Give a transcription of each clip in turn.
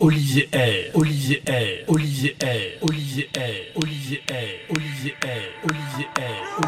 Olivier R, Olivier R, Olivier R, Olivier R, Olivier R, Olivier R, Olivier R, R,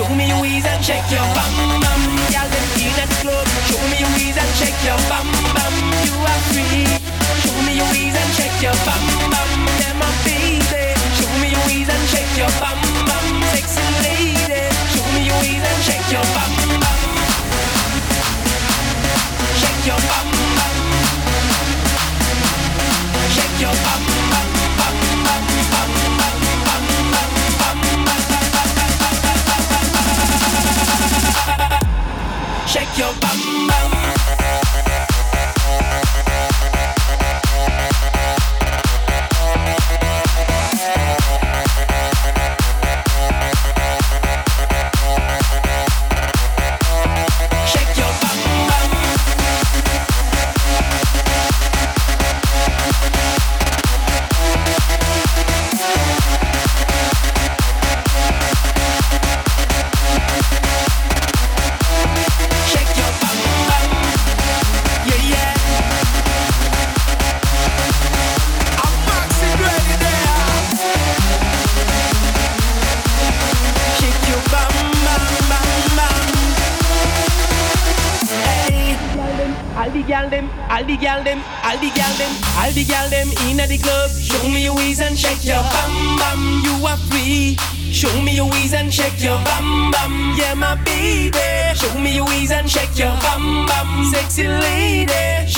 Show me your ways and check your bum.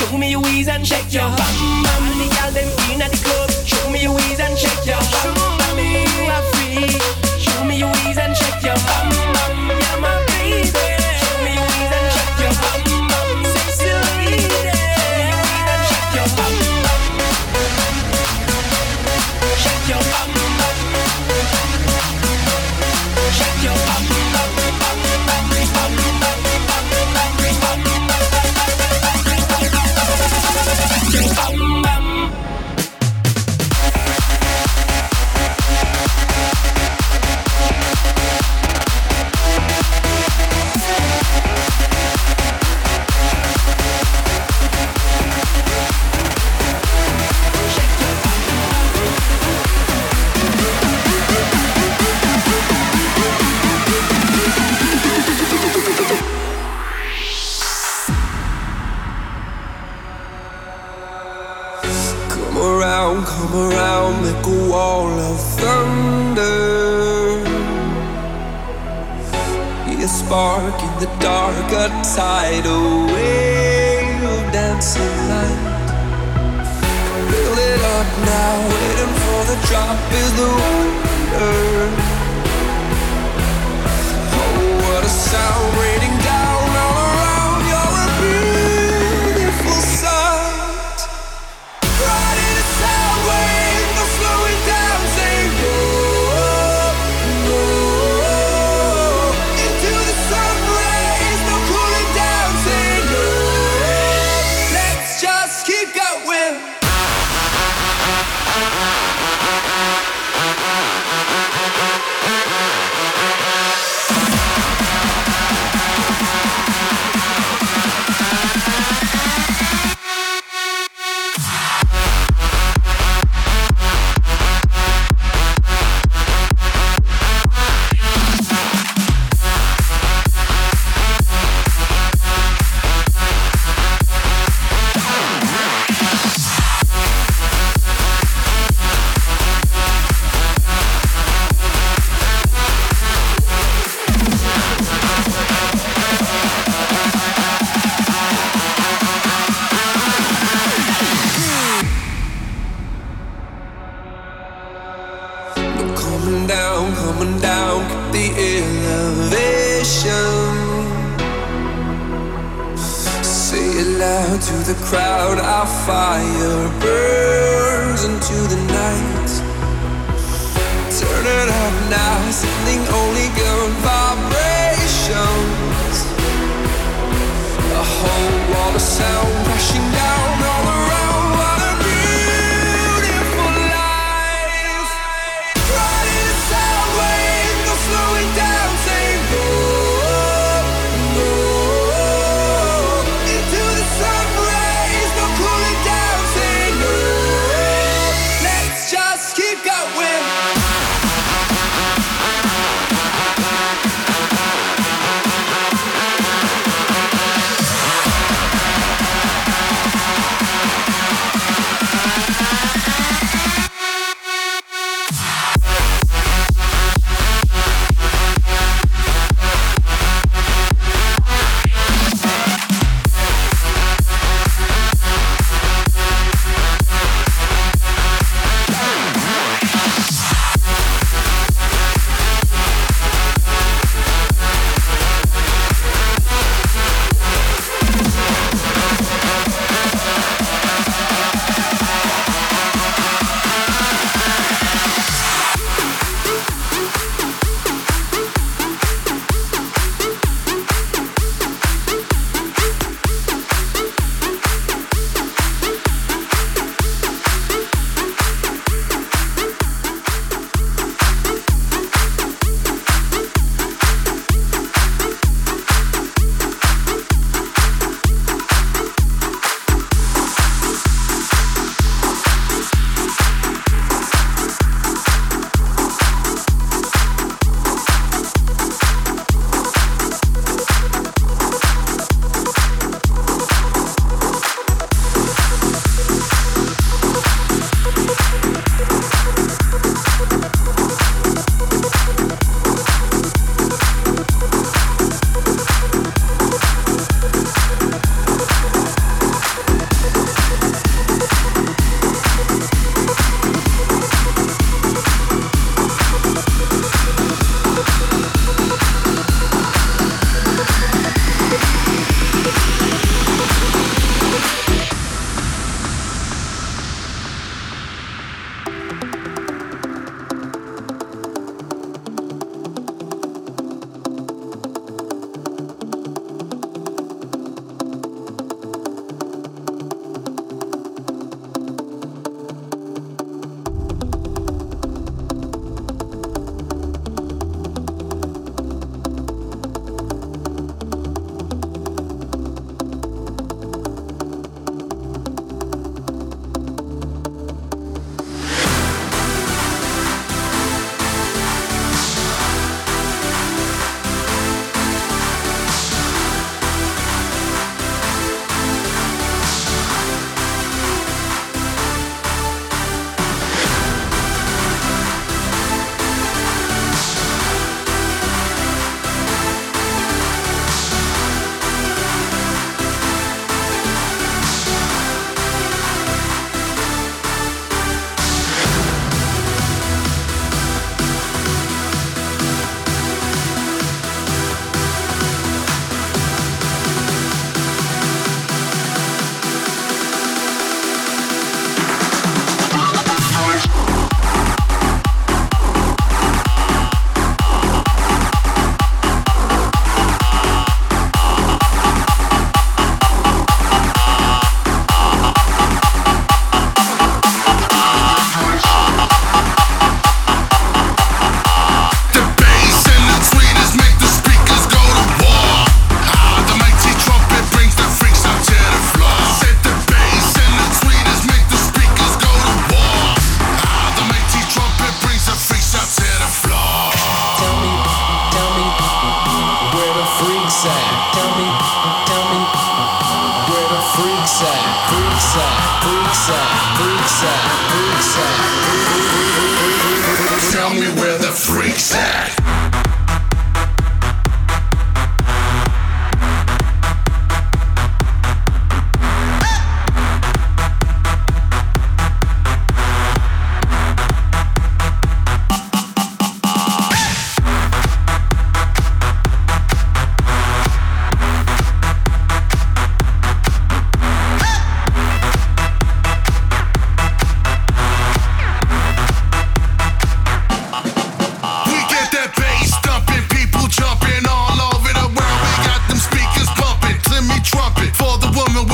Show me your ways and shake your bum bum. And the girl them inna the club. Show me your ways and shake your bum.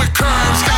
To the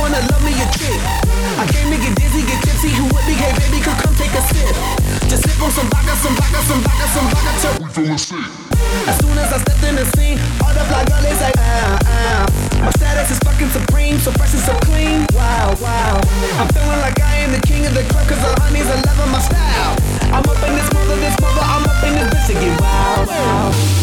wanna love me a trick. I came to get dizzy, get tipsy. Who would be Hey, baby, could come take a sip. Just sip on some vodka, some vodka, some vodka, some vodka till we feeling sick. As soon as I stepped in the scene, all the fly girlies like ah ah. My status is fucking supreme, so fresh and so clean. Wow wow. I'm feeling like I am the king of the club, cause the honeys a love of my style. I'm up in this mother, this mother, I'm up in this bitch again. get wow wow.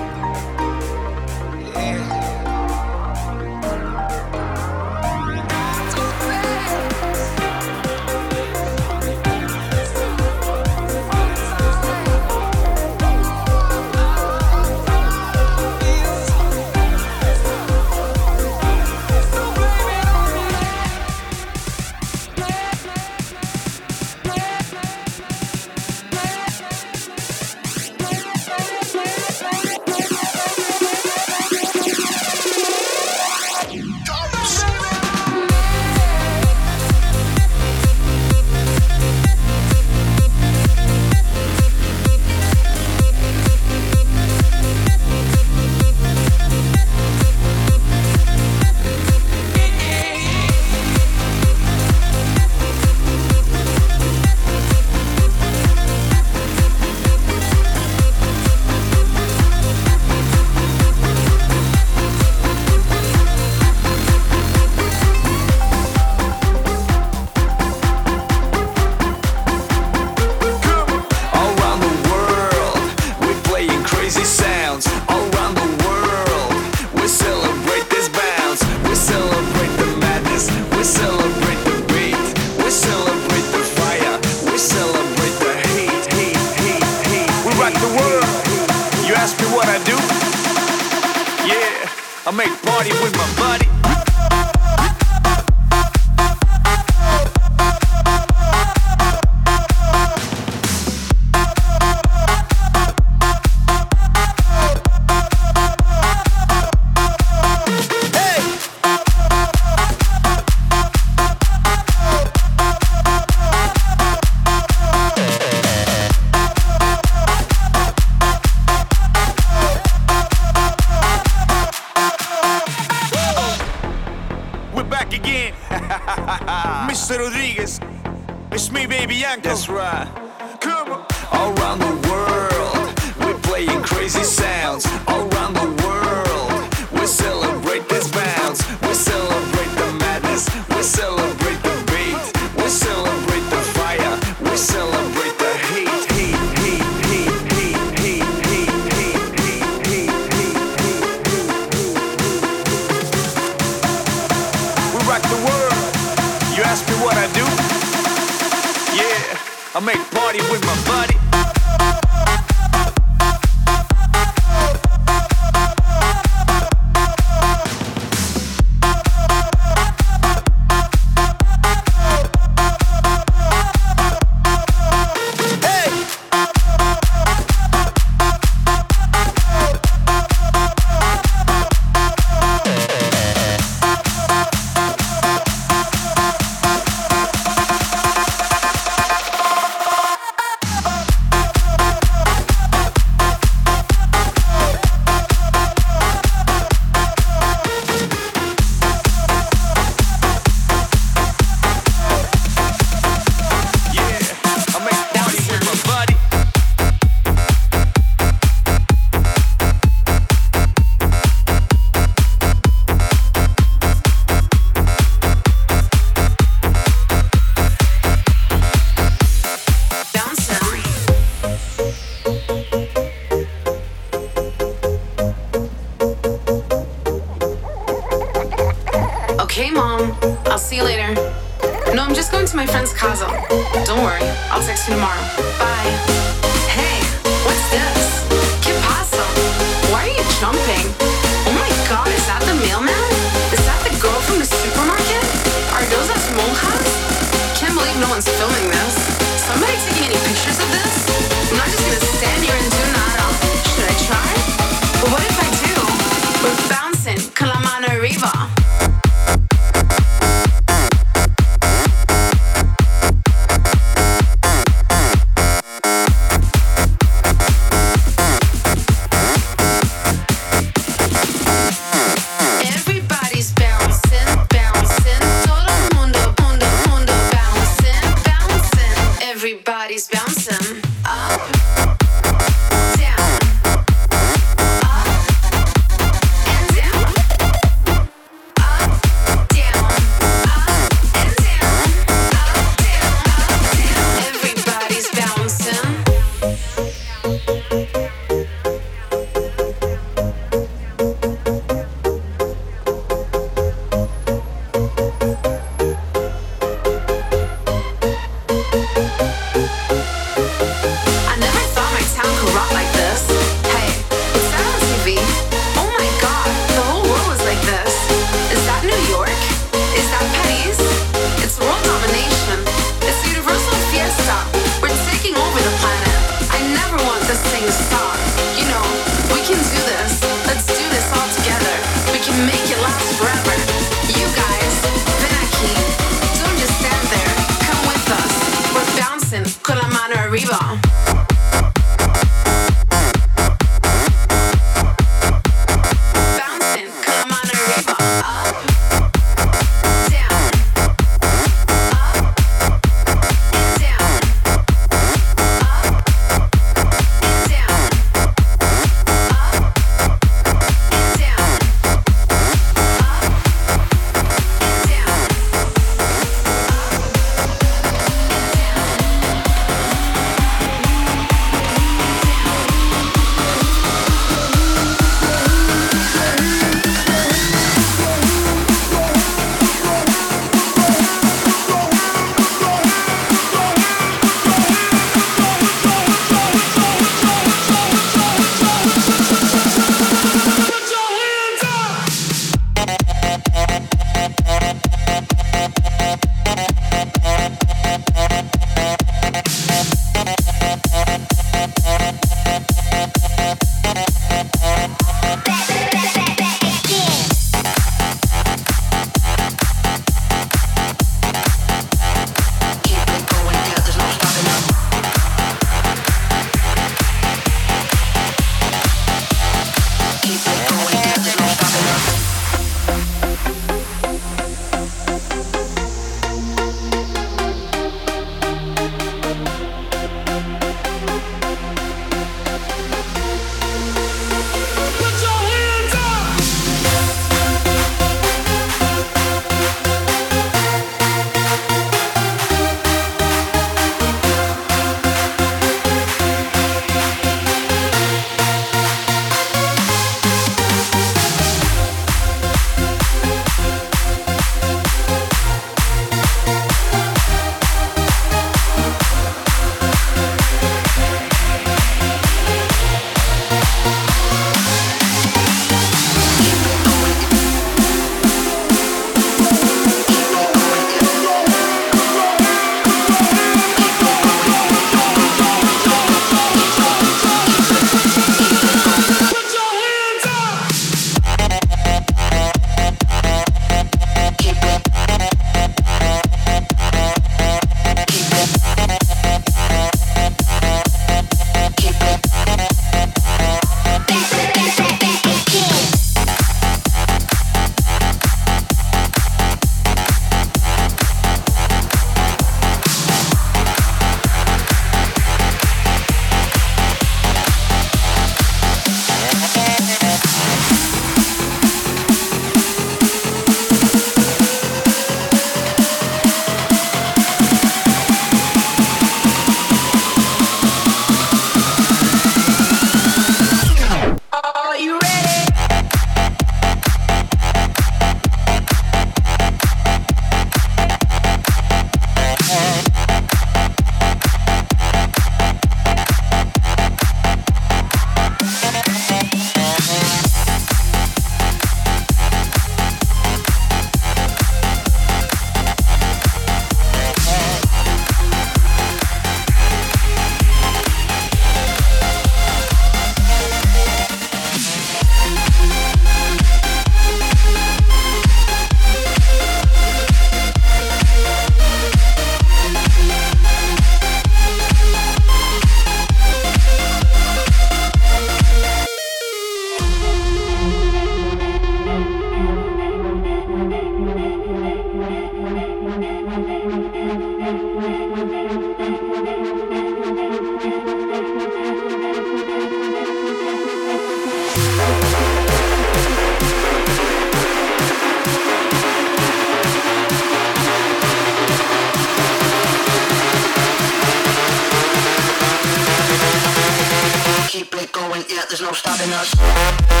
Stopping us.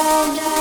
Down, down.